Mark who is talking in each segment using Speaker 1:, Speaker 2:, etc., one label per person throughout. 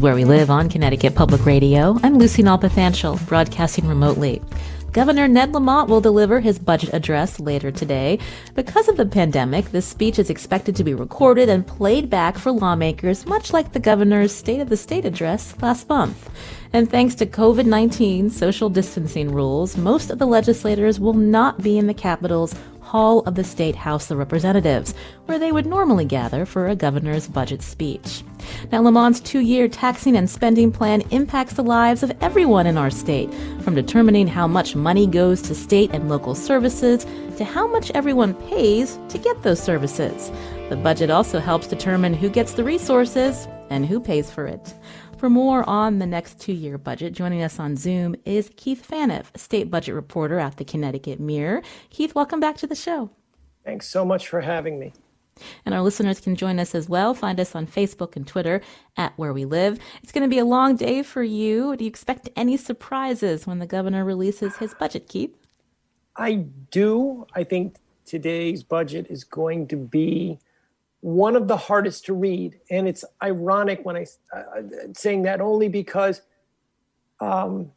Speaker 1: Where We Live on Connecticut Public Radio. I'm Lucy Nalpathanchel, broadcasting remotely. Governor Ned Lamont will deliver his budget address later today. Because of the pandemic, this speech is expected to be recorded and played back for lawmakers, much like the governor's State of the State address last month. And thanks to COVID 19 social distancing rules, most of the legislators will not be in the Capitol's Hall of the State House of Representatives, where they would normally gather for a governor's budget speech. Now, Lamont's two year taxing and spending plan impacts the lives of everyone in our state, from determining how much money goes to state and local services to how much everyone pays to get those services. The budget also helps determine who gets the resources and who pays for it. For more on the next two year budget, joining us on Zoom is Keith Phaneuf, state budget reporter at the Connecticut Mirror. Keith, welcome back to the show.
Speaker 2: Thanks so much for having me.
Speaker 1: And our listeners can join us as well. Find us on Facebook and Twitter at Where We Live. It's going to be a long day for you. Do you expect any surprises when the governor releases his budget, Keith?
Speaker 2: I do. I think today's budget is going to be one of the hardest to read. And it's ironic when I uh, saying that only because um,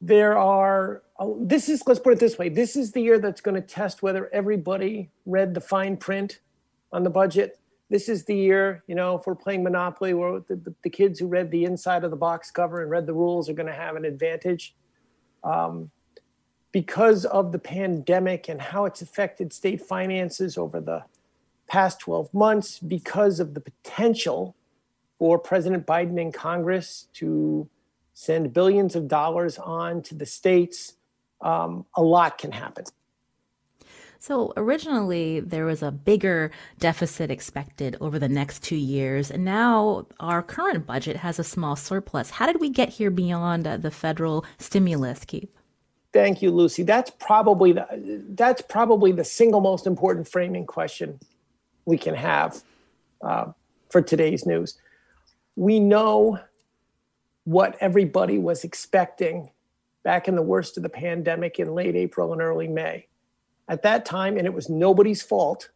Speaker 2: there are, uh, this is, let's put it this way this is the year that's going to test whether everybody read the fine print on the budget. This is the year, you know, if we're playing Monopoly, where the, the, the kids who read the inside of the box cover and read the rules are going to have an advantage. Um, because of the pandemic and how it's affected state finances over the past 12 months because of the potential for President Biden and Congress to send billions of dollars on to the states, um, a lot can happen.
Speaker 1: So originally there was a bigger deficit expected over the next two years, and now our current budget has a small surplus. How did we get here beyond uh, the federal stimulus, Keith?
Speaker 2: Thank you, Lucy. That's probably the that's probably the single most important framing question we can have uh, for today's news. We know what everybody was expecting back in the worst of the pandemic in late April and early May. At that time, and it was nobody's fault,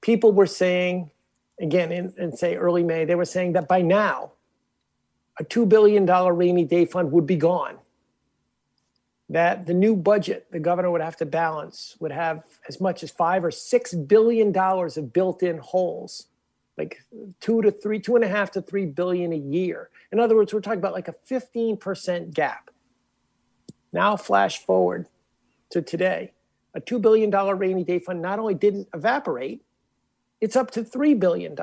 Speaker 2: people were saying, again, in, in say early May, they were saying that by now, a $2 billion rainy day fund would be gone that the new budget the governor would have to balance would have as much as five or six billion dollars of built-in holes like two to three two and a half to three billion a year. In other words we're talking about like a 15% gap. Now flash forward to today a $2 billion rainy day fund not only didn't evaporate it's up to $3 billion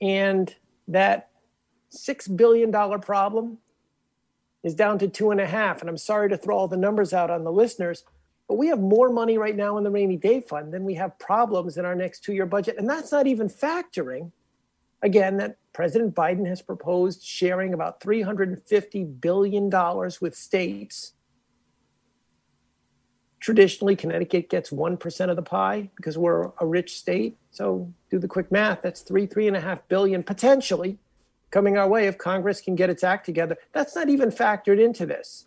Speaker 2: and that $6 billion problem is down to two and a half. And I'm sorry to throw all the numbers out on the listeners, but we have more money right now in the rainy day fund than we have problems in our next two year budget. And that's not even factoring, again, that President Biden has proposed sharing about $350 billion with states. Traditionally, Connecticut gets 1% of the pie because we're a rich state. So do the quick math. That's three, three and a half billion potentially coming our way if Congress can get its act together. That's not even factored into this.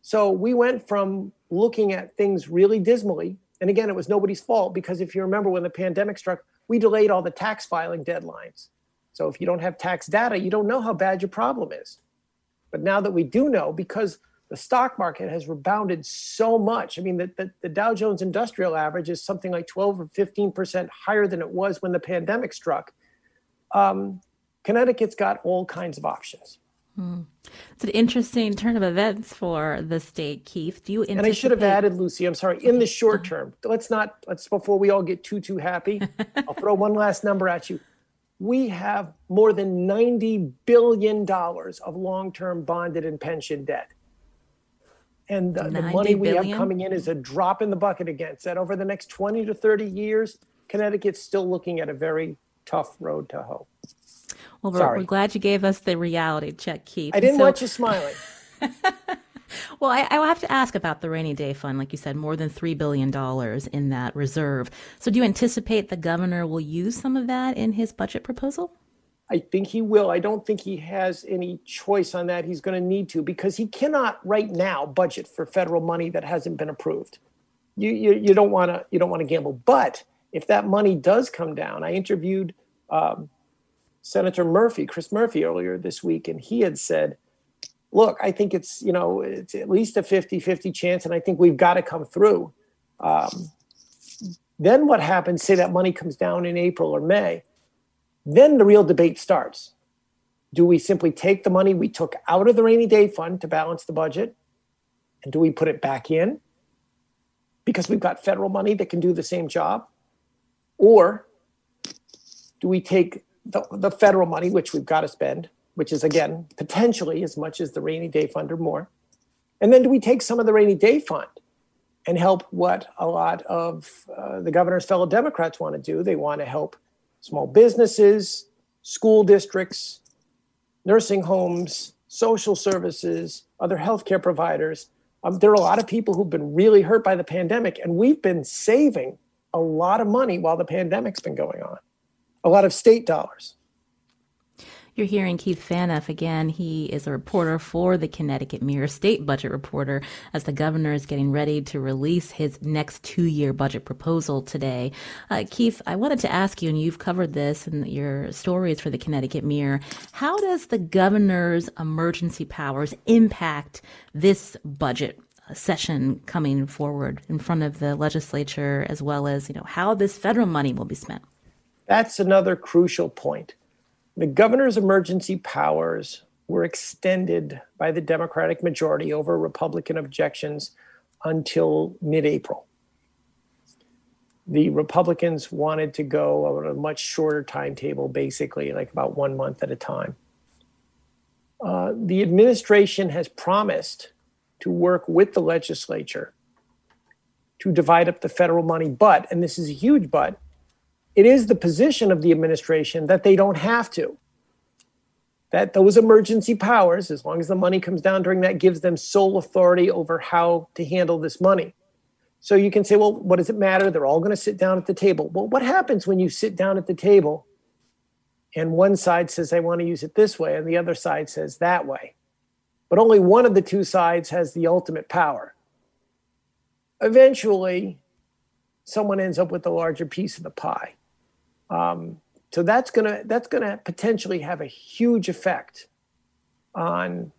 Speaker 2: So we went from looking at things really dismally. And again, it was nobody's fault because if you remember when the pandemic struck, we delayed all the tax filing deadlines. So if you don't have tax data, you don't know how bad your problem is. But now that we do know, because the stock market has rebounded so much. I mean, the, the, the, Dow Jones Industrial Average is something like 12 or 15% higher than it was when the pandemic struck. Um, Connecticut's got all kinds of options.
Speaker 1: Hmm. It's an interesting turn of events for the state, Keith. Do you anticipate...
Speaker 2: And I should have added, Lucy, I'm sorry, in the short term, let's not, let's, before we all get too, too happy, I'll throw one last number at you. We have more than $90 billion of long term bonded and pension debt. And the, the money we billion? have coming in is a drop in the bucket against that. Over the next 20 to 30 years, Connecticut's still looking at a very tough road to hoe.
Speaker 1: Well, we're, we're, glad you gave us the reality check, Keith.
Speaker 2: I didn't so, want you smiling.
Speaker 1: well, I, I have to ask about the rainy day fund. Like you said, more than $3 billion in that reserve. So do you anticipate the governor will use some of that in his budget proposal?
Speaker 2: I think he will. I don't think he has any choice on that. He's going to need to because he cannot right now budget for federal money that hasn't been approved. You you, you don't want to you don't want to gamble. But if that money does come down, I interviewed um, Senator Murphy, Chris Murphy, earlier this week, and he had said, "Look, I think it's you know it's at least a 50-50 chance, and I think we've got to come through." Um, then what happens? Say that money comes down in April or May then the real debate starts. Do we simply take the money we took out of the rainy day fund to balance the budget? And do we put it back in? Because we've got federal money that can do the same job? Or do we take the, the federal money, which we've got to spend, which is again potentially as much as the rainy day fund or more? And then do we take some of the rainy day fund and help what a lot of uh, the governor's fellow Democrats want to do? They want to help small businesses, school districts, nursing homes, social services, other healthcare providers. Um, there are a lot of people who've been really hurt by the pandemic, and we've been saving a lot of money while the pandemic's been going on, a lot of state dollars.
Speaker 1: You're hearing Keith Phaneuf again. He is a reporter for the Connecticut Mirror, state budget reporter, as the governor is getting ready to release his next two year budget proposal today. Uh, Keith, I wanted to ask you, and you've covered this in your stories for the Connecticut Mirror, how does the governor's emergency powers impact this budget session coming forward in front of the legislature, as well as you know how this federal money will be spent?
Speaker 2: That's another crucial point. The governor's emergency powers were extended by the Democratic majority over Republican objections until mid April. The Republicans wanted to go on a much shorter timetable, basically, like about one month at a time. Uh, the administration has promised to work with the legislature to divide up the federal money, but, and this is a huge but, it is the position of the administration that they don't have to. That those emergency powers, as long as the money comes down during that, gives them sole authority over how to handle this money. So you can say, well, what does it matter? They're all going to sit down at the table. Well, what happens when you sit down at the table and one side says, I want to use it this way, and the other side says that way? But only one of the two sides has the ultimate power. Eventually, someone ends up with the larger piece of the pie. Um, so that's gonna that's gonna potentially have a huge effect on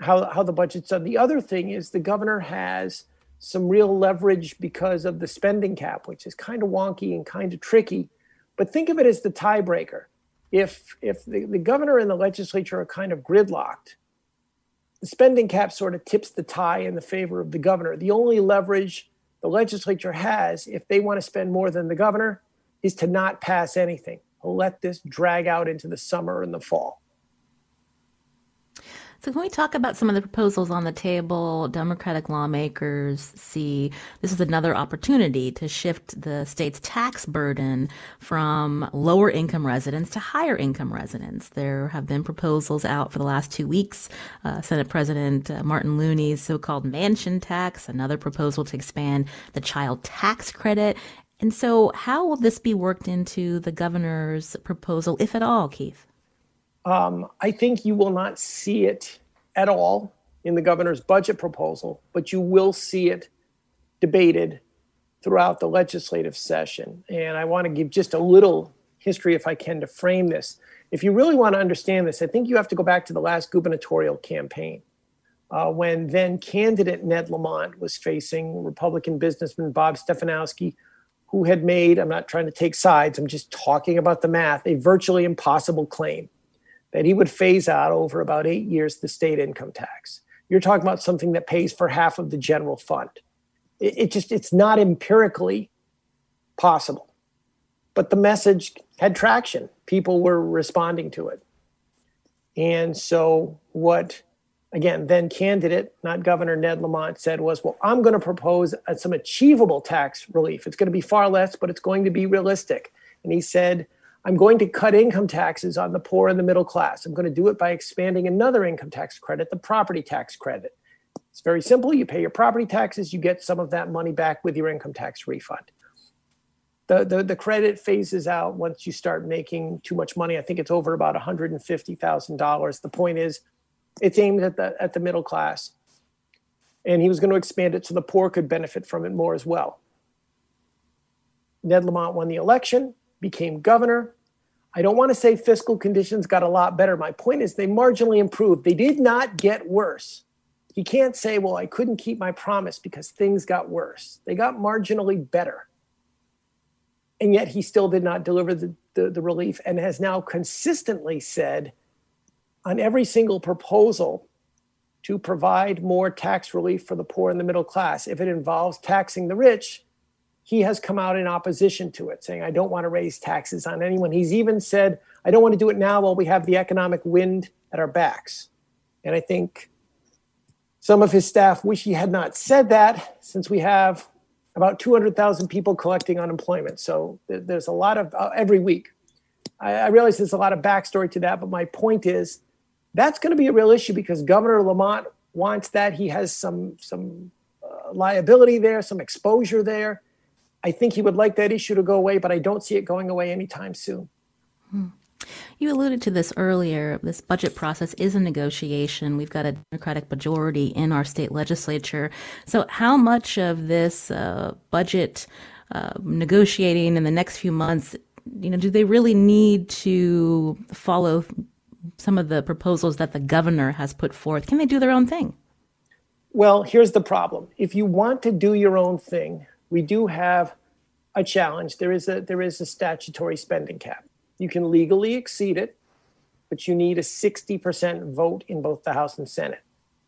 Speaker 2: how how the budget's done. The other thing is the governor has some real leverage because of the spending cap, which is kind of wonky and kind of tricky. But think of it as the tiebreaker. If if the, the governor and the legislature are kind of gridlocked, the spending cap sort of tips the tie in the favor of the governor. The only leverage the legislature has, if they want to spend more than the governor, is to not pass anything. Let this drag out into the summer and the fall.
Speaker 1: So, can we talk about some of the proposals on the table? Democratic lawmakers see this is another opportunity to shift the state's tax burden from lower income residents to higher income residents. There have been proposals out for the last two weeks. Uh, Senate President uh, Martin Looney's so called mansion tax, another proposal to expand the child tax credit, and so, how will this be worked into the governor's proposal, if at all, Keith?
Speaker 2: Um, I think you will not see it at all in the governor's budget proposal, but you will see it debated throughout the legislative session. And I want to give just a little history, if I can, to frame this. If you really want to understand this, I think you have to go back to the last gubernatorial campaign. Uh, when then candidate Ned Lamont was facing Republican businessman Bob Stefanowski, who had made, I'm not trying to take sides, I'm just talking about the math, a virtually impossible claim that he would phase out over about eight years the state income tax. You're talking about something that pays for half of the general fund. It, it just, it's not empirically possible. But the message had traction. People were responding to it. And so what again, then candidate, not Governor Ned Lamont, said was, well, I'm going to propose uh, some achievable tax relief. It's going to be far less, but it's going to be realistic. And he said, I'm going to cut income taxes on the poor and the middle class. I'm going to do it by expanding another income tax credit, the property tax credit. It's very simple. You pay your property taxes, you get some of that money back with your income tax refund. The, the, the credit phases out once you start making too much money. I think it's over about $150,000. The point is, it's aimed at the at the middle class, and he was going to expand it so the poor could benefit from it more as well. Ned Lamont won the election, became governor. I don't want to say fiscal conditions got a lot better. My point is they marginally improved. They did not get worse. He can't say, well, I couldn't keep my promise because things got worse. They got marginally better. And yet he still did not deliver the, the, the relief and has now consistently said on every single proposal to provide more tax relief for the poor and the middle class. If it involves taxing the rich, he has come out in opposition to it, saying, I don't want to raise taxes on anyone. He's even said, I don't want to do it now while we have the economic wind at our backs. And I think some of his staff wish he had not said that since we have about 200,000 people collecting unemployment. So there's a lot of, uh, every week. I, I realize there's a lot of backstory to that, but my point is that's going to be a real issue because Governor Lamont wants that. He has some some uh, liability there, some exposure there. I think he would like that issue to go away, but I don't see it going away anytime soon.
Speaker 1: Hmm. You alluded to this earlier. This budget process is a negotiation. We've got a Democratic majority in our state legislature. So, how much of this uh, budget uh, negotiating in the next few months, you know, do they really need to follow some of the proposals that the governor has put forth? Can they do their own thing?
Speaker 2: Well, here's the problem. If you want to do your own thing, we do have a challenge. There is a there is a statutory spending cap. You can legally exceed it, but you need a 60% vote in both the House and Senate.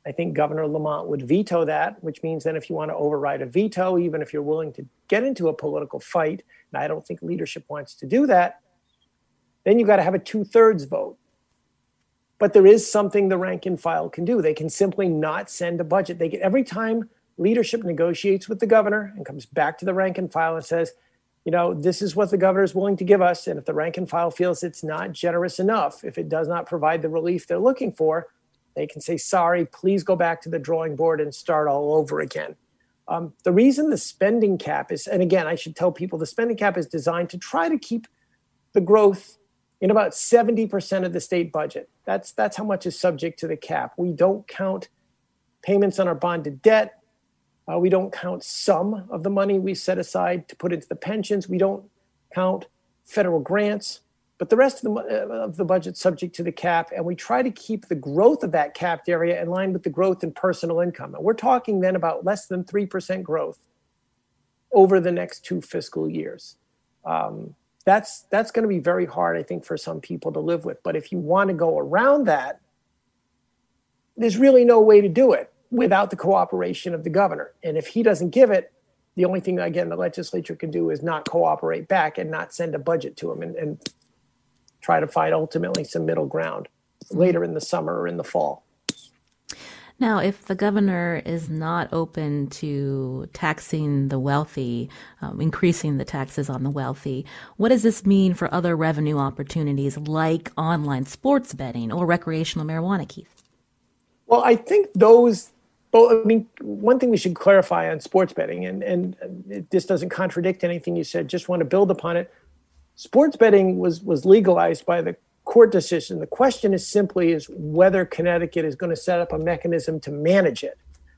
Speaker 2: I think Governor Lamont would veto that, which means then if you want to override a veto, even if you're willing to get into a political fight, and I don't think leadership wants to do that, then you've got to have a two thirds vote. But there is something the rank and file can do. They can simply not send a budget. They get every time leadership negotiates with the governor and comes back to the rank and file and says, you know, this is what the governor is willing to give us. And if the rank and file feels it's not generous enough, if it does not provide the relief they're looking for, they can say, sorry, please go back to the drawing board and start all over again. Um, the reason the spending cap is, and again, I should tell people the spending cap is designed to try to keep the growth in about 70% of the state budget. That's that's how much is subject to the cap. We don't count payments on our bonded debt. Uh, we don't count some of the money we set aside to put into the pensions. We don't count federal grants, but the rest of the, uh, of the budget subject to the cap. And we try to keep the growth of that capped area in line with the growth in personal income. And we're talking then about less than 3% growth over the next two fiscal years. Um, that's that's going to be very hard i think for some people to live with. But if you want to go around that there's really no way to do it without the cooperation of the governor. And if he doesn't give it the only thing again the legislature can do is not cooperate back and not send a budget to him and, and try to find ultimately some middle ground later in the summer or in the fall
Speaker 1: now, if the governor is not open to taxing the wealthy, um, increasing the taxes on the wealthy, what does this mean for other revenue opportunities like online sports betting or recreational marijuana, Keith?
Speaker 2: Well, I think those. Well, I mean, one thing we should clarify on sports betting, and, and this doesn't contradict anything you said, just want to build upon it. Sports betting was, was legalized by the court decision. The question is simply is whether Connecticut is going to set up a mechanism to manage it.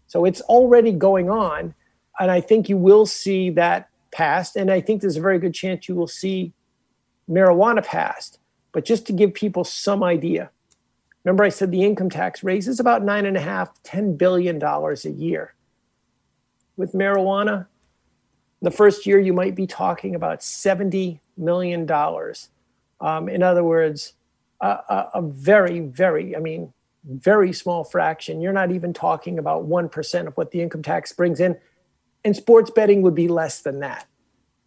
Speaker 2: So it's already going on, and I think you will see that passed. And I think there's a very good chance you will see marijuana passed. But just to give people some idea, remember I said the income tax raises about nine and a half, ten billion dollars a year. With marijuana, the first year you might be talking about seventy million dollars. Um, in other words, a, a, very, very, I mean, very small fraction. You're not even talking about 1% of what the income tax brings in. And sports betting would be less than that.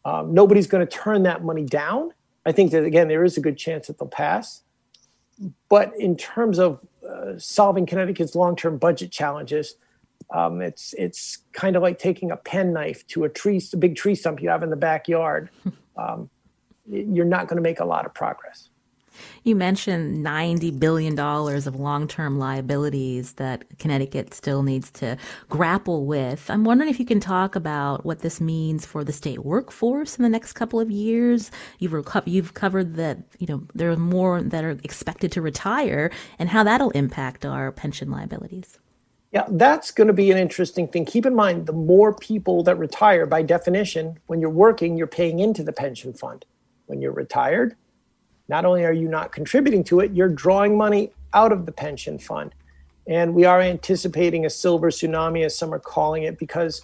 Speaker 2: Um, nobody's going to turn that money down. I think that, again, there is a good chance that they'll pass. But in terms of uh, solving Connecticut's long-term budget challenges. Um, it's it's kind of like taking a penknife to a tree, a big tree stump you have in the backyard. Um, you're not going to make a lot of progress.
Speaker 1: You mentioned $90 billion of long term liabilities that Connecticut still needs to grapple with. I'm wondering if you can talk about what this means for the state workforce in the next couple of years. You've, reco- you've covered that, you know, there are more that are expected to retire and how that'll impact our pension liabilities.
Speaker 2: Yeah, that's going to be an interesting thing. Keep in mind, the more people that retire, by definition, when you're working, you're paying into the pension fund. When you're retired, not only are you not contributing to it, you're drawing money out of the pension fund. And we are anticipating a silver tsunami, as some are calling it, because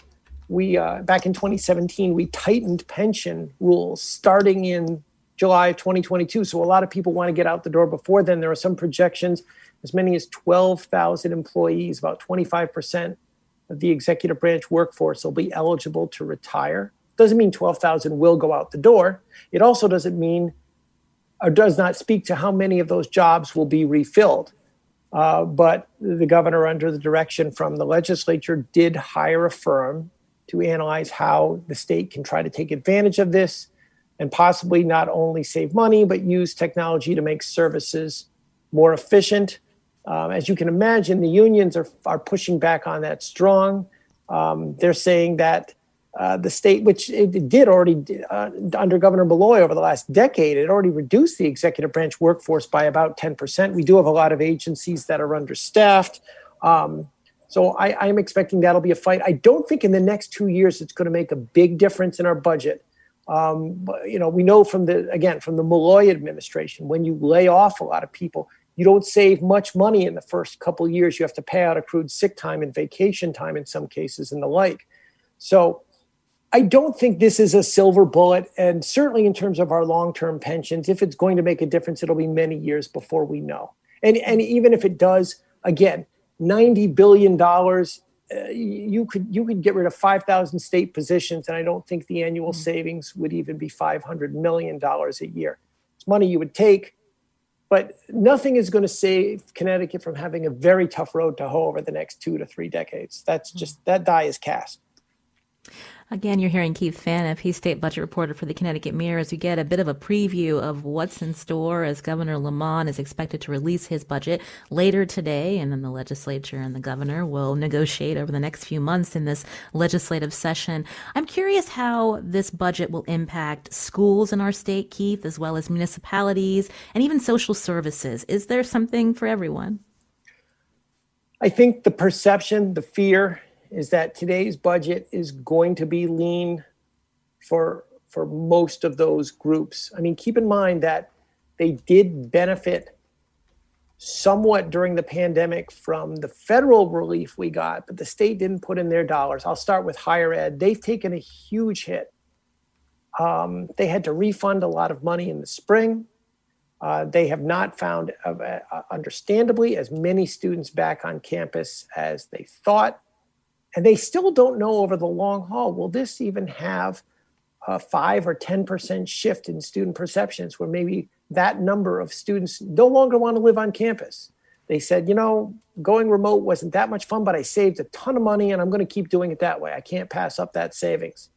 Speaker 2: we uh, back in 2017 we tightened pension rules starting in July of 2022. So a lot of people want to get out the door before then. There are some projections as many as 12,000 employees, about 25% of the executive branch workforce will be eligible to retire. Doesn't mean 12,000 will go out the door. It also doesn't mean or does not speak to how many of those jobs will be refilled. Uh, but the governor, under the direction from the legislature, did hire a firm to analyze how the state can try to take advantage of this and possibly not only save money, but use technology to make services more efficient. Um, as you can imagine, the unions are, are pushing back on that strong. Um, they're saying that uh, the state, which it did already uh, under Governor Malloy over the last decade, it already reduced the executive branch workforce by about 10%. We do have a lot of agencies that are understaffed. Um, so I, am expecting that'll be a fight. I don't think in the next two years it's going to make a big difference in our budget. Um, you know, we know from the again from the Malloy administration, when you lay off a lot of people, you don't save much money in the first couple years. You have to pay out accrued sick time and vacation time in some cases and the like. So I don't think this is a silver bullet. And certainly in terms of our long term pensions, if it's going to make a difference, it'll be many years before we know. And, and even if it does, again, $90 billion. Uh, you could you could get rid of 5000 state positions and i don't think the annual mm-hmm. savings would even be 500 million dollars a year it's money you would take but nothing is going to save connecticut from having a very tough road to hoe over the next 2 to 3 decades that's mm-hmm. just that die is cast
Speaker 1: Again, you're hearing Keith Phaneuf. He's state budget reporter for the Connecticut Mirror as we get a bit of a preview of what's in store as Governor Lamont is expected to release his budget later today. And then the legislature and the governor will negotiate over the next few months in this legislative session. I'm curious how this budget will impact schools in our state, Keith, as well as municipalities and even social services. Is there something for everyone?
Speaker 2: I think the perception, the fear, is that today's budget is going to be lean for for most of those groups. I mean, keep in mind that they did benefit somewhat during the pandemic from the federal relief we got, but the state didn't put in their dollars. I'll start with higher ed. They've taken a huge hit. Um, they had to refund a lot of money in the spring. Uh, they have not found, uh, uh, understandably, as many students back on campus as they thought. And they still don't know over the long haul will this even have a 5 or 10% shift in student perceptions where maybe that number of students no longer want to live on campus. They said, you know, going remote wasn't that much fun, but I saved a ton of money and I'm going to keep doing it that way. I can't pass up that savings.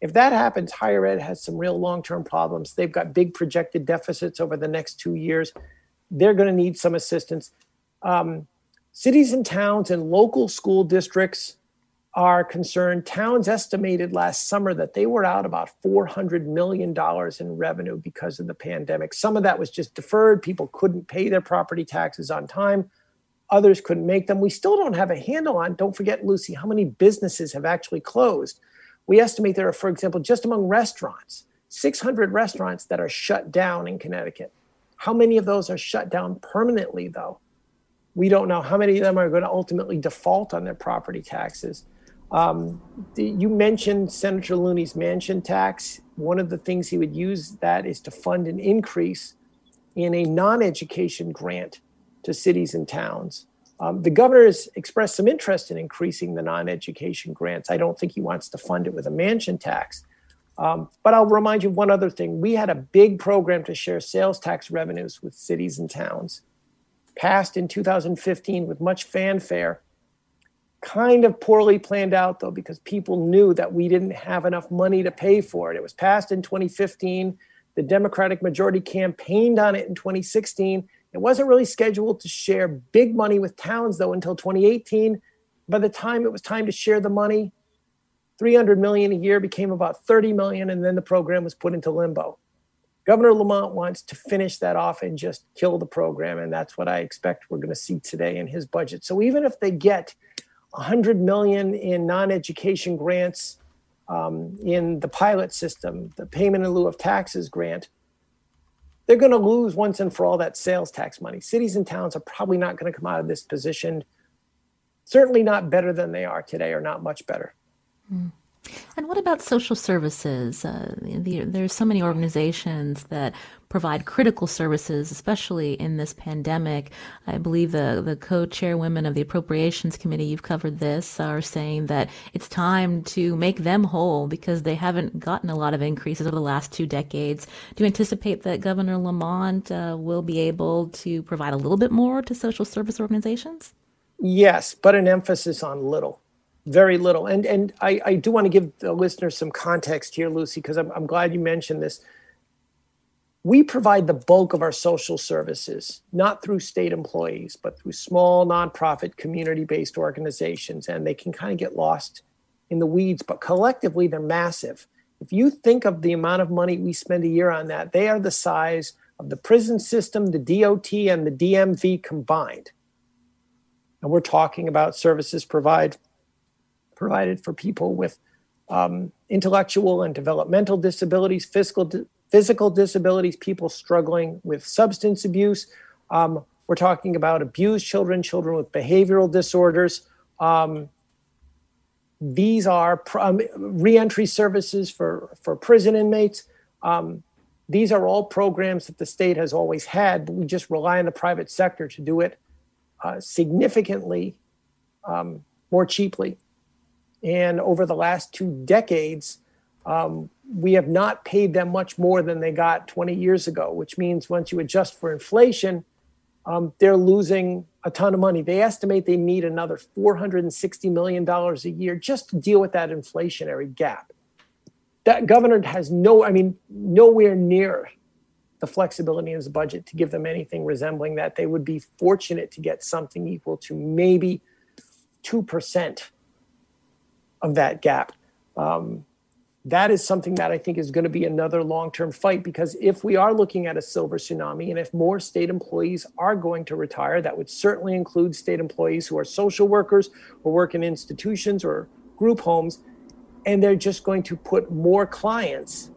Speaker 2: If that happens, higher ed has some real long term problems. They've got big projected deficits over the next two years. They're going to need some assistance. Um, cities and towns and local school districts are concerned, towns estimated last summer that they were out about $400 million in revenue because of the pandemic. Some of that was just deferred. People couldn't pay their property taxes on time. Others couldn't make them. We still don't have a handle on, don't forget, Lucy, how many businesses have actually closed. We estimate there are, for example, just among restaurants, 600 restaurants that are shut down in Connecticut. How many of those are shut down permanently, though? We don't know. How many of them are going to ultimately default on their property taxes? Um, the, you mentioned Senator Looney's mansion tax. One of the things he would use that is to fund an increase in a non-education grant to cities and towns. Um, the governor has expressed some interest in increasing the non-education grants. I don't think he wants to fund it with a mansion tax. Um, but I'll remind you of one other thing. We had a big program to share sales tax revenues with cities and towns. passed in 2015 with much fanfare. Kind of poorly planned out, though, because people knew that we didn't have enough money to pay for it. It was passed in 2015. The Democratic majority campaigned on it in 2016. It wasn't really scheduled to share big money with towns, though, until 2018. By the time it was time to share the money, 300 million a year became about 30 million, and then the program was put into limbo. Governor Lamont wants to finish that off and just kill the program, and that's what I expect we're going to see today in his budget. So even if they get 100 million in non-education grants um, in the pilot system, the payment in lieu of taxes grant, they're going to lose once and for all that sales tax money. Cities and towns are probably not going to come out of this position, certainly not better than they are today, or not much better.
Speaker 1: Mm. And what about social services? Uh, the, there's so many organizations that provide critical services, especially in this pandemic. I believe the, the co-chairwomen of the Appropriations Committee, you've covered this, are saying that it's time to make them whole because they haven't gotten a lot of increases over the last two decades. Do you anticipate that Governor Lamont uh, will be able to provide a little bit more to social service organizations?
Speaker 2: Yes, but an emphasis on little very little. And and I, I do want to give the listeners some context here, Lucy, because I'm, I'm glad you mentioned this. We provide the bulk of our social services, not through state employees, but through small nonprofit community based organizations. And they can kind of get lost in the weeds, but collectively they're massive. If you think of the amount of money we spend a year on that, they are the size of the prison system, the DOT, and the DMV combined. And we're talking about services provide provided for people with um, intellectual and developmental disabilities, physical physical disabilities, people struggling with substance abuse. Um, we're talking about abused children, children with behavioral disorders. Um, these are pr- um, reentry services for, for prison inmates. Um, these are all programs that the state has always had, but we just rely on the private sector to do it uh, significantly um, more cheaply. And over the last two decades, um, we have not paid them much more than they got 20 years ago, which means once you adjust for inflation, um, they're losing a ton of money. They estimate they need another $460 million a year just to deal with that inflationary gap. That governor has no, I mean, nowhere near the flexibility in his budget to give them anything resembling that. They would be fortunate to get something equal to maybe 2% of that gap. Um, that is something that I think is going to be another long term fight because if we are looking at a silver tsunami and if more state employees are going to retire, that would certainly include state employees who are social workers or work in institutions or group homes, and they're just going to put more clients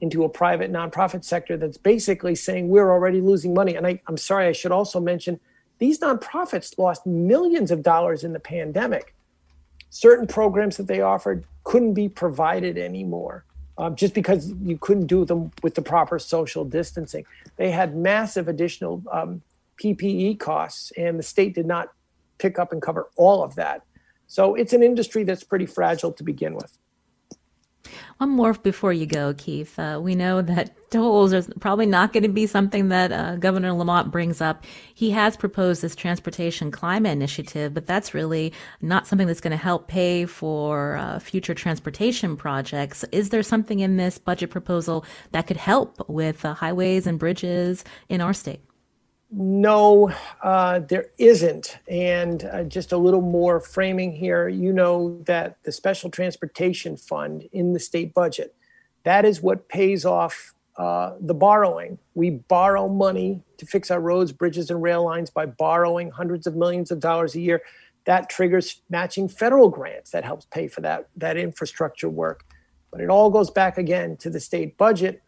Speaker 2: into a private nonprofit sector that's basically saying we're already losing money. And I, I'm sorry, I should also mention these nonprofits lost millions of dollars in the pandemic certain programs that they offered couldn't be provided anymore um, just because you couldn't do them with the proper social distancing. They had massive additional um, PPE costs, and the state did not pick up and cover all of that. So it's an industry that's pretty fragile to begin with.
Speaker 1: One more before you go, Keith. Uh, we know that tolls are probably not going to be something that uh, Governor Lamont brings up. He has proposed this transportation climate initiative, but that's really not something that's going to help pay for uh, future transportation projects. Is there something in this budget proposal that could help with uh, highways and bridges in our state?
Speaker 2: No, uh, there isn't. And uh, just a little more framing here. You know that the Special Transportation Fund in the state budget, that is what pays off uh, the borrowing. We borrow money to fix our roads, bridges, and rail lines by borrowing hundreds of millions of dollars a year. That triggers matching federal grants that helps pay for that, that infrastructure work. But it all goes back again to the state budget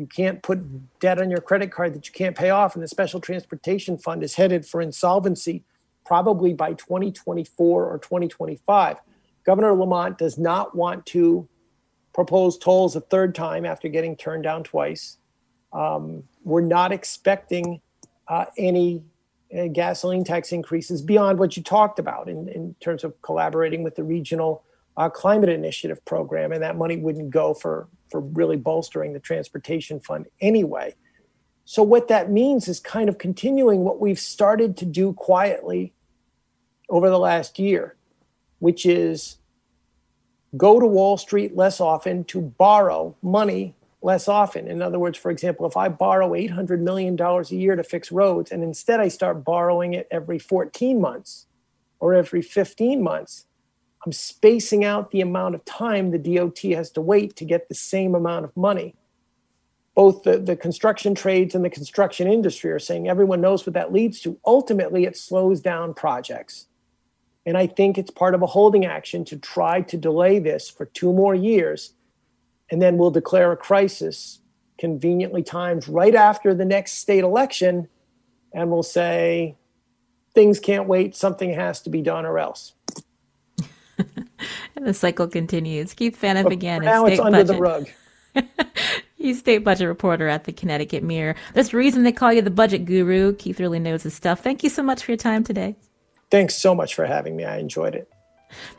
Speaker 2: you can't put debt on your credit card that you can't pay off, and the Special Transportation Fund is headed for insolvency probably by 2024 or 2025. Governor Lamont does not want to propose tolls a third time after getting turned down twice. Um, we're not expecting uh, any uh, gasoline tax increases beyond what you talked about in, in terms of collaborating with the regional uh, climate initiative program, and that money wouldn't go for for really bolstering the transportation fund anyway. So, what that means is kind of continuing what we've started to do quietly over the last year, which is go to Wall Street less often to borrow money less often. In other words, for example, if I borrow $800 million a year to fix roads and instead I start borrowing it every 14 months or every 15 months, I'm spacing out the amount of time the DOT has to wait to get the same amount of money. Both the, the construction trades and the construction industry are saying everyone knows what that leads to. Ultimately, it slows down projects. And I think it's part of a holding action to try to delay this for two more years. And then we'll declare a crisis conveniently timed right after the next state election. And we'll say, things can't wait, something has to be done or else.
Speaker 1: And the cycle continues. Keith Phaneuf
Speaker 2: but oh,
Speaker 1: again.
Speaker 2: Now it's under budget. the rug.
Speaker 1: He's state budget reporter at the Connecticut Mirror. There's a reason they call you the budget guru. Keith really knows his stuff. Thank you so much for your time today.
Speaker 2: Thanks so much for having me. I enjoyed it.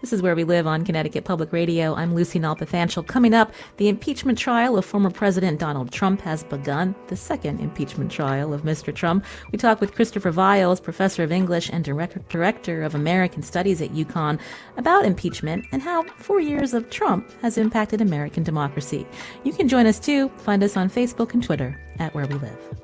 Speaker 1: This is Where We Live on Connecticut Public Radio. I'm Lucy Nalpathanchel. Coming up, the impeachment trial of former President Donald Trump has begun, the second impeachment trial of Mr. Trump. We talk with Christopher Vials, professor of English and director, director of American Studies at UConn, about impeachment and how four years of Trump has impacted American democracy. You can join us too. Find us on Facebook and Twitter at Where We Live.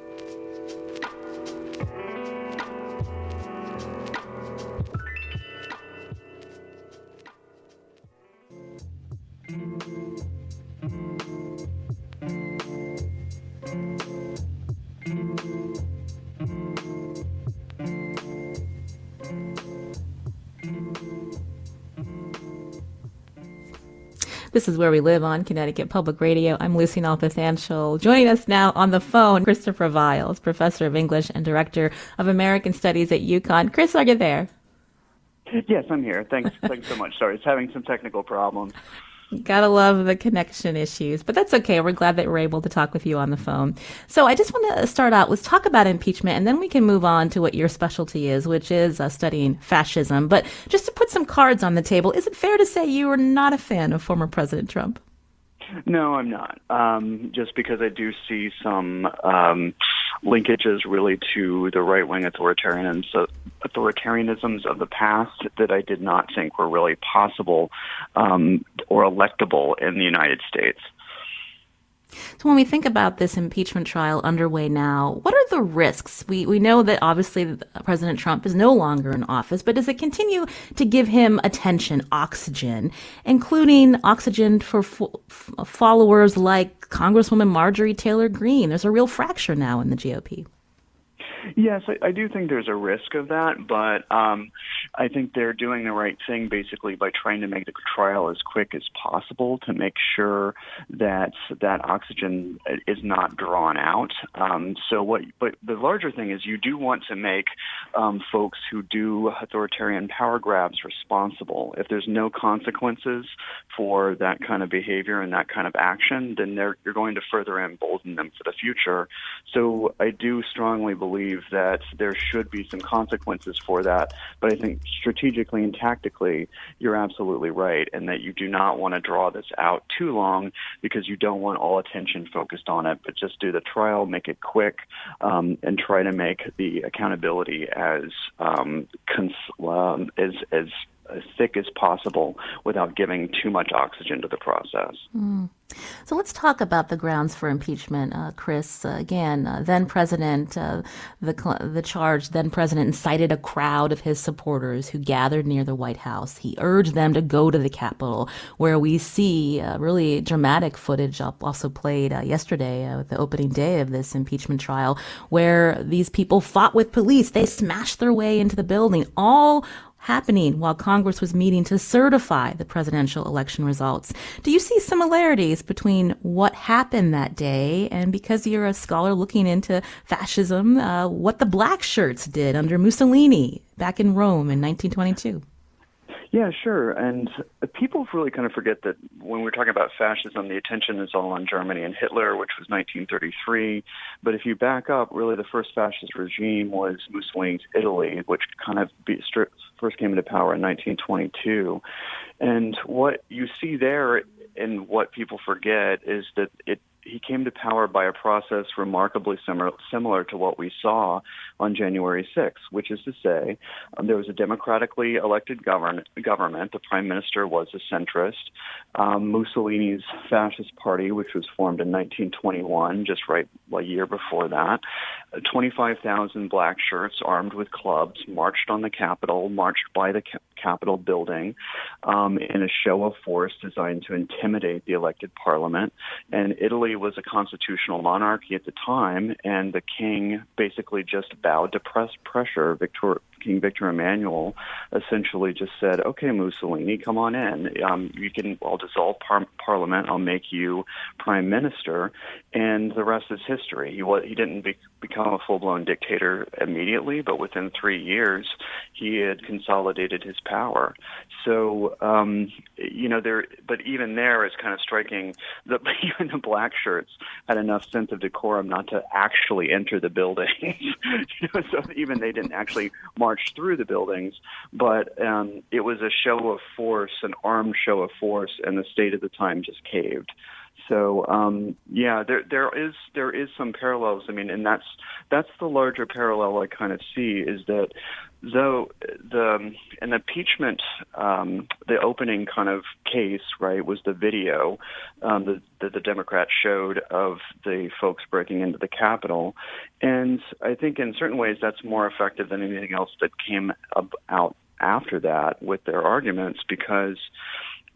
Speaker 1: This is Where We Live on Connecticut Public Radio. I'm Lucy Nalpathanchel. Joining us now on the phone, Christopher Vials, professor of English and director of American Studies at UConn. Chris, are you there?
Speaker 3: Yes, I'm here. Thanks, thanks so much. Sorry, it's having some technical problems.
Speaker 1: Gotta love the connection issues, but that's okay. We're glad that we're able to talk with you on the phone. So I just want to start out. Let's talk about impeachment, and then we can move on to what your specialty is, which is uh, studying fascism. But just to put some cards on the table, is it fair to say you are not a fan of former President Trump?
Speaker 3: No, I'm not. Um, just because I do see some um, linkages really to the right wing authoritarianisms, authoritarianisms of the past that I did not think were really possible um, or electable in the United States.
Speaker 1: So when we think about this impeachment trial underway now, what are the risks? We we know that obviously President Trump is no longer in office, but does it continue to give him attention, oxygen, including oxygen for fo- followers like Congresswoman Marjorie Taylor Greene? There's a real fracture now in the GOP.
Speaker 3: Yes, I, I do think there's a risk of that, but um, I think they're doing the right thing basically by trying to make the trial as quick as possible to make sure that that oxygen is not drawn out. Um, so what? But the larger thing is you do want to make um, folks who do authoritarian power grabs responsible. If there's no consequences for that kind of behavior and that kind of action, then you're going to further embolden them for the future. So I do strongly believe believe that there should be some consequences for that. But I think strategically and tactically, you're absolutely right, and that you do not want to draw this out too long because you don't want all attention focused on it. But just do the trial, make it quick, um, and try to make the accountability as um, cons- um, as as as thick as possible without giving too much oxygen to the process.
Speaker 1: Mm. So let's talk about the grounds for impeachment, uh, Chris. Uh, again, uh, then President, uh, the the charge then President incited a crowd of his supporters who gathered near the White House. He urged them to go to the Capitol, where we see uh, really dramatic footage also played uh, yesterday with the opening day of this impeachment trial, where these people fought with police. They smashed their way into the building, all happening while Congress was meeting to certify the presidential election results. Do you see similarities between what happened that day and because you're a scholar looking into fascism, uh, what the black shirts did under Mussolini back in Rome in 1922?
Speaker 3: Yeah, sure. And people really kind of forget that when we're talking about fascism, the attention is all on Germany and Hitler, which was 1933. But if you back up, really the first fascist regime was Mussolini's Italy, which kind of be, first came into power in 1922. And what you see there and what people forget is that it he came to power by a process remarkably similar similar to what we saw on January 6th, which is to say, um, there was a democratically elected govern- government. The prime minister was a centrist. Um, Mussolini's fascist party, which was formed in 1921, just right a year before that, 25,000 black shirts armed with clubs marched on the Capitol, marched by the Capitol building um, in a show of force designed to intimidate the elected parliament. And Italy was a constitutional monarchy at the time, and the king basically just bowed to press pressure. Victor, King Victor Emmanuel essentially just said, "Okay, Mussolini, come on in. Um, you can. I'll dissolve par- Parliament. I'll make you prime minister." And the rest is history. He he didn't be, become a full-blown dictator immediately, but within three years, he had consolidated his power. So, um, you know, there. But even there, it's kind of striking that even the black shirts had enough sense of decorum not to actually enter the building. so even they didn't actually march through the buildings, but um, it was a show of force, an armed show of force, and the state at the time just caved. So um, yeah, there there is there is some parallels. I mean, and that's that's the larger parallel I kind of see is that though the an impeachment um, the opening kind of case right was the video um, that, that the Democrats showed of the folks breaking into the Capitol, and I think in certain ways that's more effective than anything else that came up, out after that with their arguments because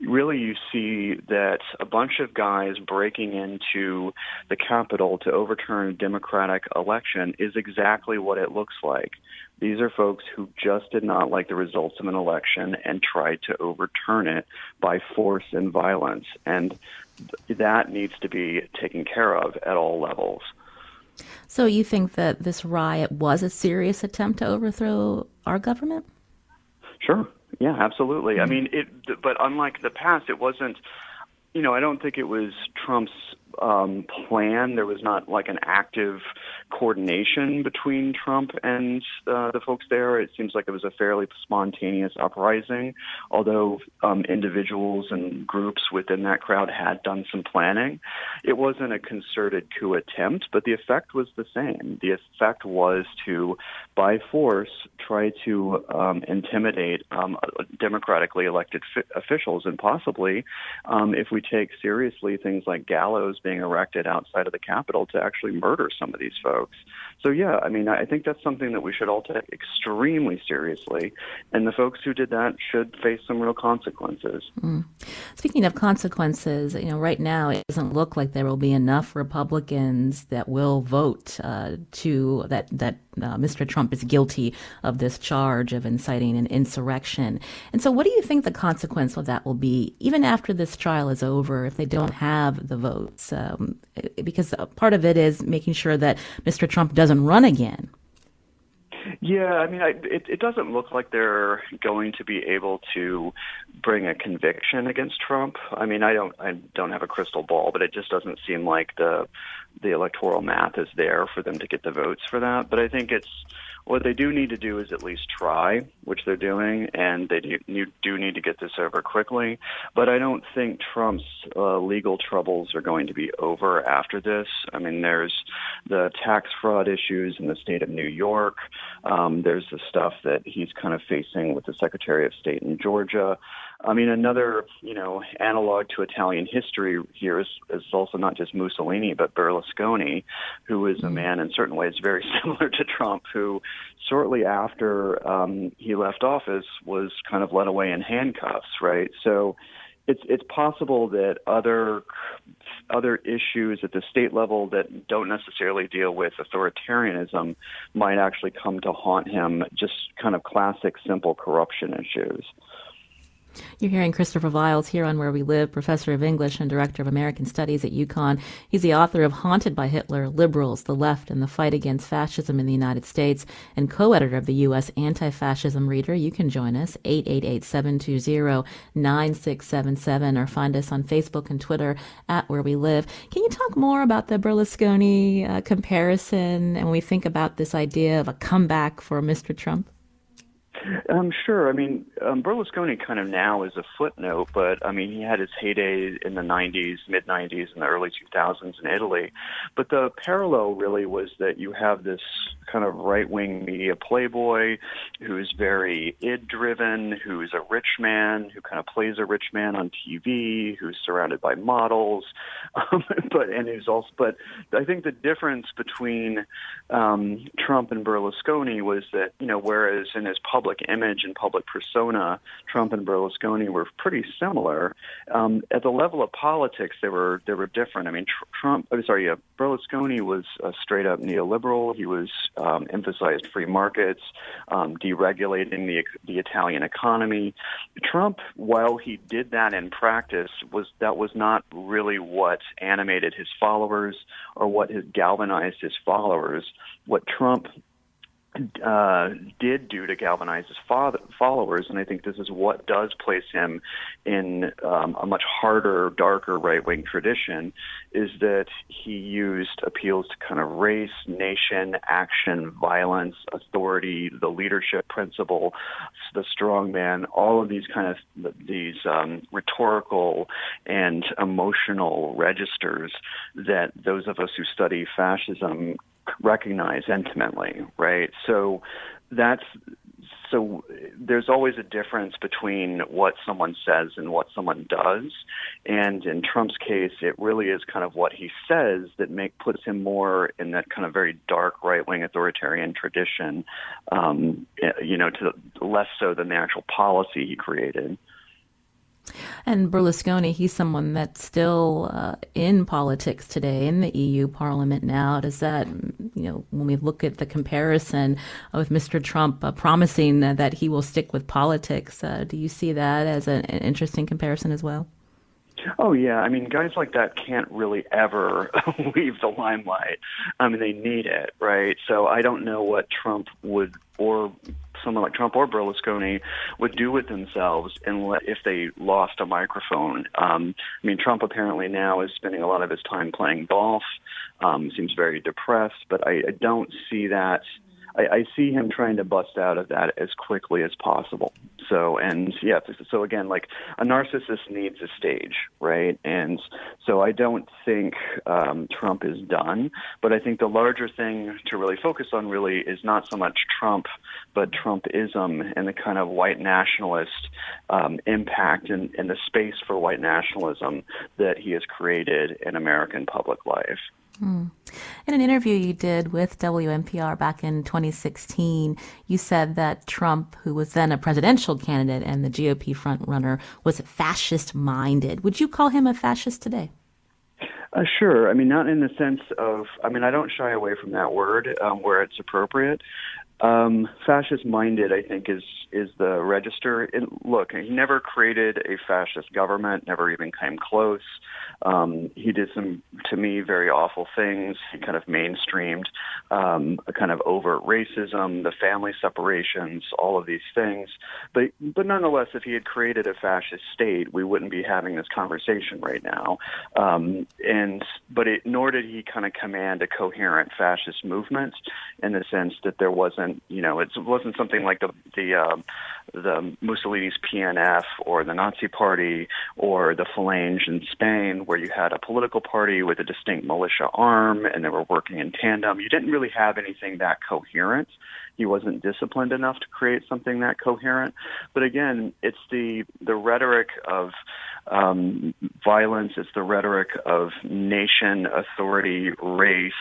Speaker 3: really you see that a bunch of guys breaking into the Capitol to overturn a Democratic election is exactly what it looks like. These are folks who just did not like the results of an election and tried to overturn it by force and violence. And that needs to be taken care of at all levels.
Speaker 1: So you think that this riot was a serious attempt to overthrow our government?
Speaker 3: Sure. Yeah, absolutely. I hmm. mean, it. But unlike the past, it wasn't. You know, I don't think it was Trump's um, plan. There was not like an active coordination between Trump and uh, the folks there. It seems like it was a fairly spontaneous uprising, although um, individuals and groups within that crowd had done some planning. It wasn't a concerted coup attempt, but the effect was the same. The effect was to, by force, try to um, intimidate um, democratically elected fi- officials, and possibly, um, if we take seriously things like gallows being erected outside of the Capitol, to actually murder some of these folks. So yeah, I mean, I think that's something that we should all take extremely seriously, and the folks who did that should face some real consequences.
Speaker 1: Mm. Speaking of consequences, you know, right now it doesn't look like there will be enough Republicans that will vote uh, to that that uh, Mr. Trump is guilty of this charge of inciting an insurrection. And so, what do you think the consequence of that will be, even after this trial is over, if they don't have the votes? Um, because part of it is making sure that Mr. Trump doesn't run again.
Speaker 3: Yeah, I mean, I, it, it doesn't look like they're going to be able to bring a conviction against Trump. I mean, I don't, I don't have a crystal ball, but it just doesn't seem like the the electoral math is there for them to get the votes for that. But I think it's what they do need to do is at least try, which they're doing, and they do, do need to get this over quickly. But I don't think Trump's uh, legal troubles are going to be over after this. I mean, there's the tax fraud issues in the state of New York. Um, there's the stuff that he's kind of facing with the Secretary of State in Georgia. I mean, another you know analog to Italian history here is, is also not just Mussolini, but Berlusconi, who is a mm-hmm. man in certain ways very similar to Trump, who shortly after um, he left office was kind of led away in handcuffs, right? So it's it's possible that other other issues at the state level that don't necessarily deal with authoritarianism might actually come to haunt him. Just kind of classic, simple corruption issues.
Speaker 1: You're hearing Christopher Vials here on Where We Live, professor of English and director of American Studies at UConn. He's the author of Haunted by Hitler, Liberals, the Left, and the Fight Against Fascism in the United States, and co-editor of the U.S. Anti-Fascism Reader. You can join us, 888-720-9677, or find us on Facebook and Twitter at Where We Live. Can you talk more about the Berlusconi uh, comparison and when we think about this idea of a comeback for Mr. Trump?
Speaker 3: Um, sure. I mean, um, Berlusconi kind of now is a footnote, but I mean, he had his heyday in the 90s, mid 90s, and the early 2000s in Italy. But the parallel really was that you have this kind of right wing media playboy who's very id driven, who's a rich man, who kind of plays a rich man on TV, who's surrounded by models. Um, but, and who's also, but I think the difference between um, Trump and Berlusconi was that, you know, whereas in his public image and public persona, Trump and Berlusconi were pretty similar. Um, at the level of politics, they were they were different. I mean, tr- Trump, I'm sorry, uh, Berlusconi was a straight up neoliberal. He was um, emphasized free markets, um, deregulating the the Italian economy. Trump, while he did that in practice, was that was not really what animated his followers or what has galvanized his followers. What Trump uh, did do to galvanize his father, followers, and I think this is what does place him in um, a much harder, darker right wing tradition, is that he used appeals to kind of race, nation, action, violence, authority, the leadership principle, the strong man, all of these kind of these um, rhetorical and emotional registers that those of us who study fascism recognize intimately, right? So that's so there's always a difference between what someone says and what someone does. And in Trump's case, it really is kind of what he says that make puts him more in that kind of very dark right wing authoritarian tradition, um, you know, to less so than the actual policy he created.
Speaker 1: And Berlusconi, he's someone that's still uh, in politics today in the EU Parliament now. Does that, you know, when we look at the comparison with Mr. Trump uh, promising that he will stick with politics, uh, do you see that as an, an interesting comparison as well?
Speaker 3: Oh yeah, I mean, guys like that can't really ever leave the limelight. I mean, they need it, right? So I don't know what Trump would or someone like Trump or Berlusconi would do with themselves and if they lost a microphone. Um, I mean, Trump apparently now is spending a lot of his time playing golf. Um, seems very depressed, but I, I don't see that. I, I see him trying to bust out of that as quickly as possible. So, and yeah, so again, like a narcissist needs a stage, right? And so I don't think um, Trump is done, but I think the larger thing to really focus on really is not so much Trump, but Trumpism and the kind of white nationalist um, impact and, and the space for white nationalism that he has created in American public life.
Speaker 1: In an interview you did with WNPR back in 2016, you said that Trump, who was then a presidential candidate and the GOP frontrunner, was fascist minded. Would you call him a fascist today?
Speaker 3: Uh, sure. I mean, not in the sense of, I mean, I don't shy away from that word um, where it's appropriate. Um, fascist minded, I think, is is the register. And look, he never created a fascist government, never even came close. Um, he did some, to me, very awful things. He kind of mainstreamed um, a kind of overt racism, the family separations, all of these things. But, but nonetheless, if he had created a fascist state, we wouldn't be having this conversation right now. Um, and but it, nor did he kind of command a coherent fascist movement in the sense that there wasn't, you know, it wasn't something like the the uh, the Mussolini's PNF or the Nazi Party or the Falange in Spain, where you had a political party with a distinct militia arm and they were working in tandem. You didn't really have anything that coherent. He wasn't disciplined enough to create something that coherent. But again, it's the the rhetoric of um, violence. It's the rhetoric of nation, authority, race,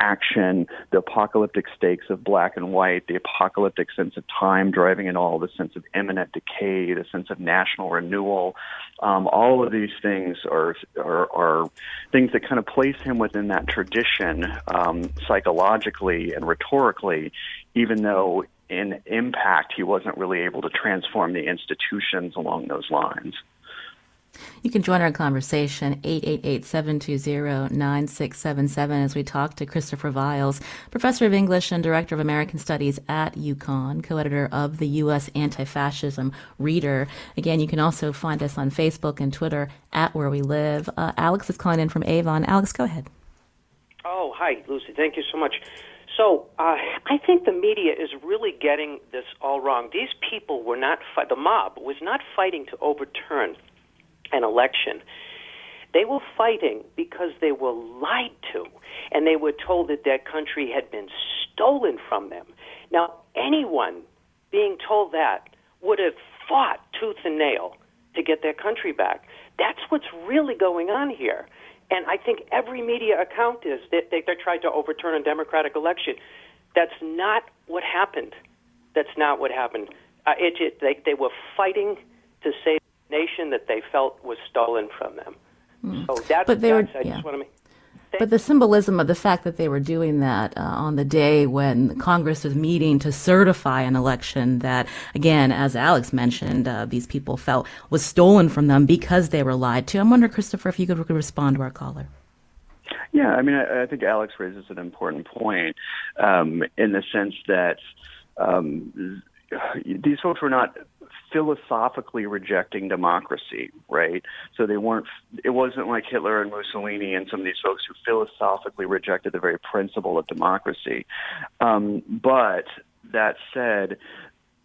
Speaker 3: action, the apocalyptic stakes of black and white, the apocalyptic sense of time driving it all, the sense of imminent decay, the sense of national renewal. Um, all of these things are, are, are things that kind of place him within that tradition um, psychologically and rhetorically, even though in impact he wasn't really able to transform the institutions along those lines.
Speaker 1: You can join our conversation 888-720-9677 as we talk to Christopher Vials, professor of English and director of American Studies at UConn, co-editor of the U.S. Anti-Fascism Reader. Again, you can also find us on Facebook and Twitter at Where We Live. Uh, Alex is calling in from Avon. Alex, go ahead.
Speaker 4: Oh, hi, Lucy. Thank you so much. So uh, I think the media is really getting this all wrong. These people were not, fi- the mob was not fighting to overturn an election. They were fighting because they were lied to, and they were told that their country had been stolen from them. Now, anyone being told that would have fought tooth and nail to get their country back. That's what's really going on here. And I think every media account is that they, they're trying to overturn a democratic election. That's not what happened. That's not what happened. Uh, it, it, they, they were fighting to save nation that they felt was stolen from them. Mm. So that's,
Speaker 1: but they
Speaker 4: that's,
Speaker 1: were,
Speaker 4: I
Speaker 1: yeah.
Speaker 4: just want to make
Speaker 1: but the symbolism of the fact that they were doing that uh, on the day when Congress was meeting to certify an election that, again, as Alex mentioned, uh, these people felt was stolen from them because they were lied to. I'm wondering, Christopher, if you could, could respond to our caller.
Speaker 3: Yeah, I mean, I, I think Alex raises an important point um, in the sense that um, these folks were not philosophically rejecting democracy, right? So they weren't. It wasn't like Hitler and Mussolini and some of these folks who philosophically rejected the very principle of democracy. Um, but that said,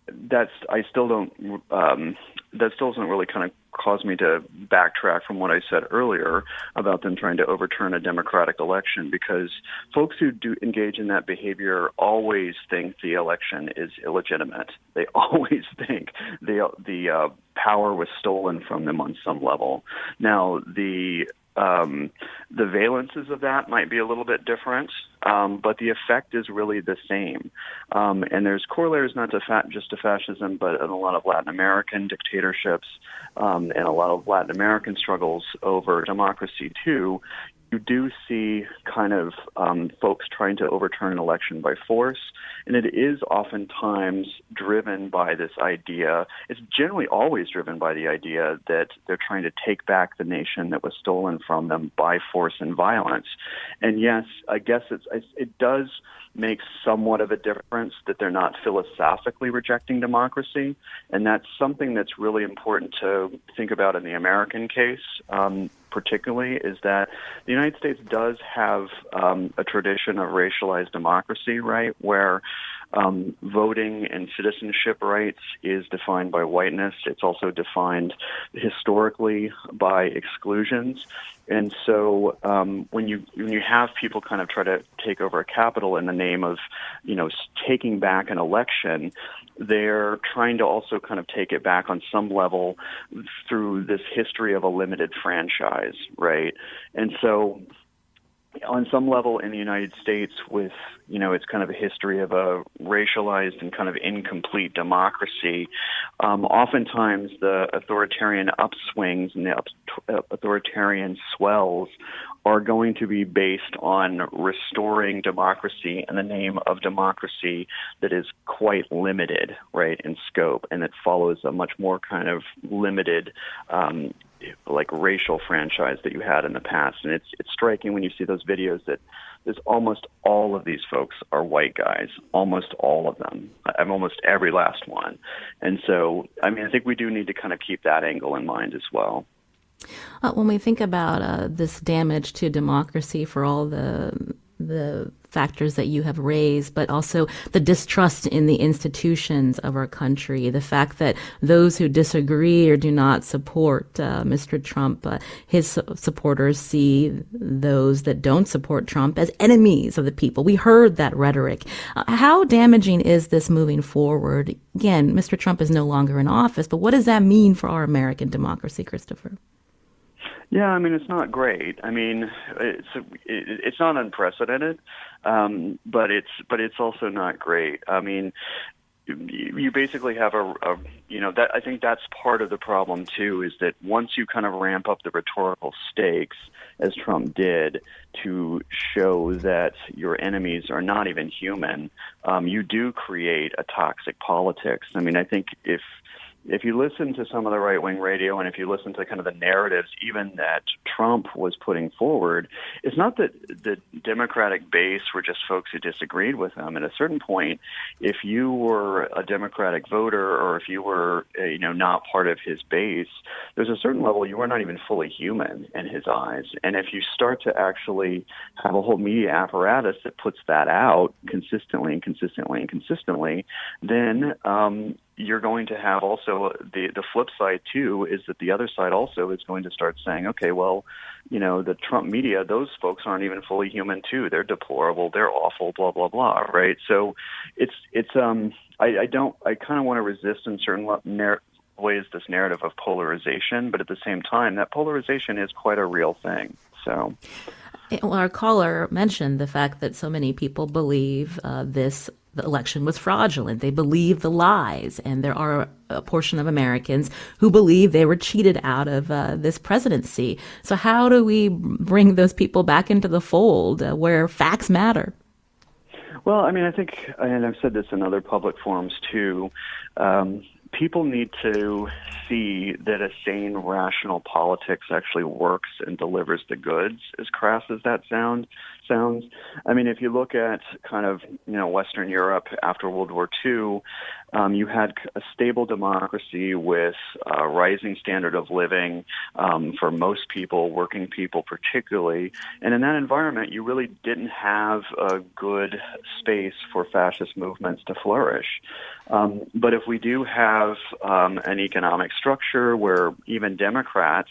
Speaker 3: that's I still don't. Um, that still doesn't really kind of cause me to backtrack from what I said earlier about them trying to overturn a democratic election because folks who do engage in that behavior always think the election is illegitimate. They always think the the uh, power was stolen from them on some level. Now the um, the valences of that might be a little bit different, um, but the effect is really the same. Um, and there's corollaries not to fa- just to fascism, but in a lot of Latin American dictatorships um, and a lot of Latin American struggles over democracy too you do see kind of um, folks trying to overturn an election by force, and it is oftentimes driven by this idea. It's generally always driven by the idea that they're trying to take back the nation that was stolen from them by force and violence. And yes, I guess it's it does make somewhat of a difference that they're not philosophically rejecting democracy, and that's something that's really important to think about in the American case. Um, particularly is that the United States does have um, a tradition of racialized democracy, right, where um, voting and citizenship rights is defined by whiteness. It's also defined historically by exclusions. And so um, when you when you have people kind of try to take over a capital in the name of, you know, taking back an election, they're trying to also kind of take it back on some level through this history of a limited franchise, right? And so on some level in the United States with, you know, it's kind of a history of a racialized and kind of incomplete democracy, um, oftentimes the authoritarian upswings and the up, authoritarian swells are going to be based on restoring democracy in the name of democracy that is quite limited, right, in scope, and it follows a much more kind of limited um, like racial franchise that you had in the past. And it's it's striking when you see those videos that there's almost all of these folks are white guys, almost all of them. I'm almost every last one. And so, I mean, I think we do need to kind of keep that angle in mind as well.
Speaker 1: Uh, when we think about uh, this damage to democracy for all the the factors that you have raised, but also the distrust in the institutions of our country, the fact that those who disagree or do not support uh, Mr. Trump, uh, his supporters see those that don't support Trump as enemies of the people. We heard that rhetoric. Uh, how damaging is this moving forward? Again, Mr. Trump is no longer in office, but what does that mean for our American democracy, Christopher?
Speaker 3: Yeah, I mean it's not great. I mean it's it's not unprecedented, um, but it's but it's also not great. I mean you basically have a, a you know that I think that's part of the problem too is that once you kind of ramp up the rhetorical stakes as Trump did to show that your enemies are not even human, um, you do create a toxic politics. I mean, I think if if you listen to some of the right wing radio and if you listen to kind of the narratives, even that Trump was putting forward, it's not that the Democratic base were just folks who disagreed with him. At a certain point, if you were a Democratic voter or if you were, uh, you know, not part of his base, there's a certain level you are not even fully human in his eyes. And if you start to actually have a whole media apparatus that puts that out consistently and consistently and consistently, then um, you're going to have also the the flip side too is that the other side also is going to start saying, okay, well, you know, the Trump media, those folks aren't even fully human too. They're deplorable. They're awful. Blah blah blah. Right. So it's it's um I, I don't I kind of want to resist in certain ways this narrative of polarization, but at the same time, that polarization is quite a real thing. So.
Speaker 1: Well, our caller mentioned the fact that so many people believe uh, this the election was fraudulent. They believe the lies. And there are a portion of Americans who believe they were cheated out of uh, this presidency. So, how do we bring those people back into the fold uh, where facts matter?
Speaker 3: Well, I mean, I think, and I've said this in other public forums too. Um, people need to see that a sane, rational politics actually works and delivers the goods. As crass as that sound sounds, I mean, if you look at kind of you know Western Europe after World War II, um, you had a stable democracy with a rising standard of living um, for most people, working people particularly. And in that environment, you really didn't have a good space for fascist movements to flourish. Um, but if we do have um, an economic structure where even Democrats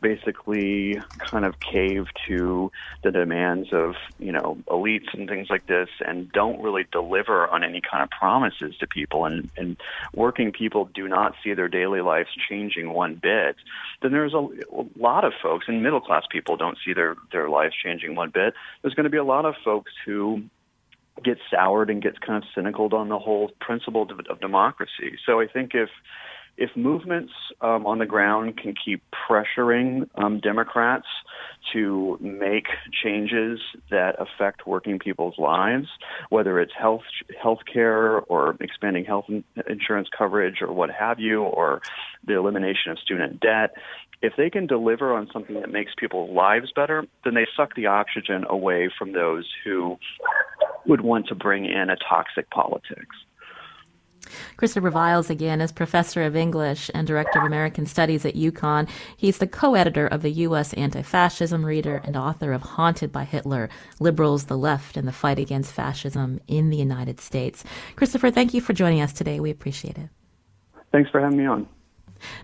Speaker 3: basically kind of cave to the demands of you know elites and things like this, and don't really deliver on any kind of promises to people, and, and working people do not see their daily lives changing one bit, then there's a, a lot of folks, and middle class people don't see their their lives changing one bit. There's going to be a lot of folks who get soured and gets kind of cynical on the whole principle of, of democracy. So I think if if movements um, on the ground can keep pressuring um, Democrats to make changes that affect working people's lives, whether it's health health care or expanding health insurance coverage or what have you, or the elimination of student debt, if they can deliver on something that makes people's lives better, then they suck the oxygen away from those who would want to bring in a toxic politics.
Speaker 1: Christopher Vials, again, is professor of English and director of American Studies at UConn. He's the co editor of the U.S. Anti Fascism Reader and author of Haunted by Hitler Liberals, the Left, and the Fight Against Fascism in the United States. Christopher, thank you for joining us today. We appreciate it.
Speaker 3: Thanks for having me on.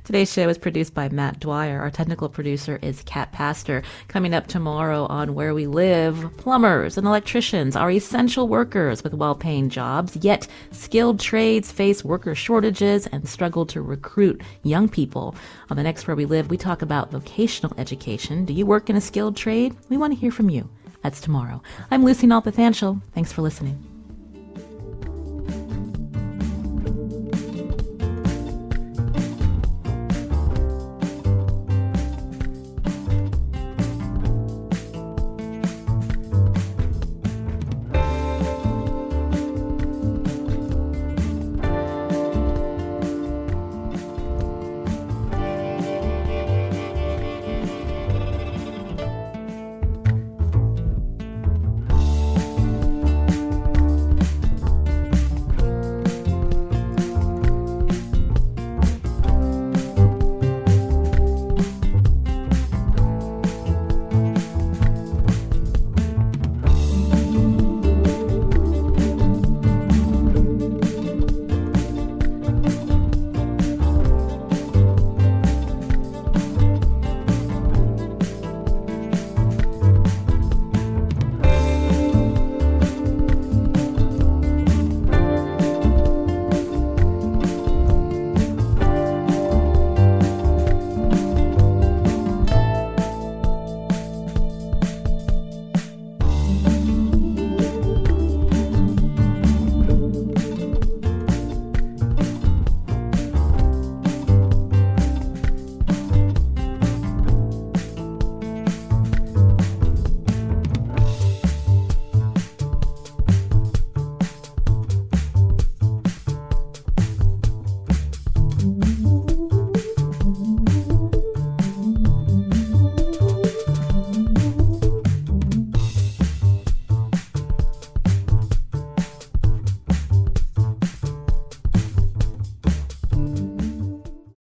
Speaker 1: Today's show is produced by Matt Dwyer. Our technical producer is Kat Pastor. Coming up tomorrow on Where We Live, plumbers and electricians are essential workers with well paying jobs, yet skilled trades face worker shortages and struggle to recruit young people. On the next Where We Live, we talk about vocational education. Do you work in a skilled trade? We want to hear from you. That's tomorrow. I'm Lucy Nalpathanchel. Thanks for listening.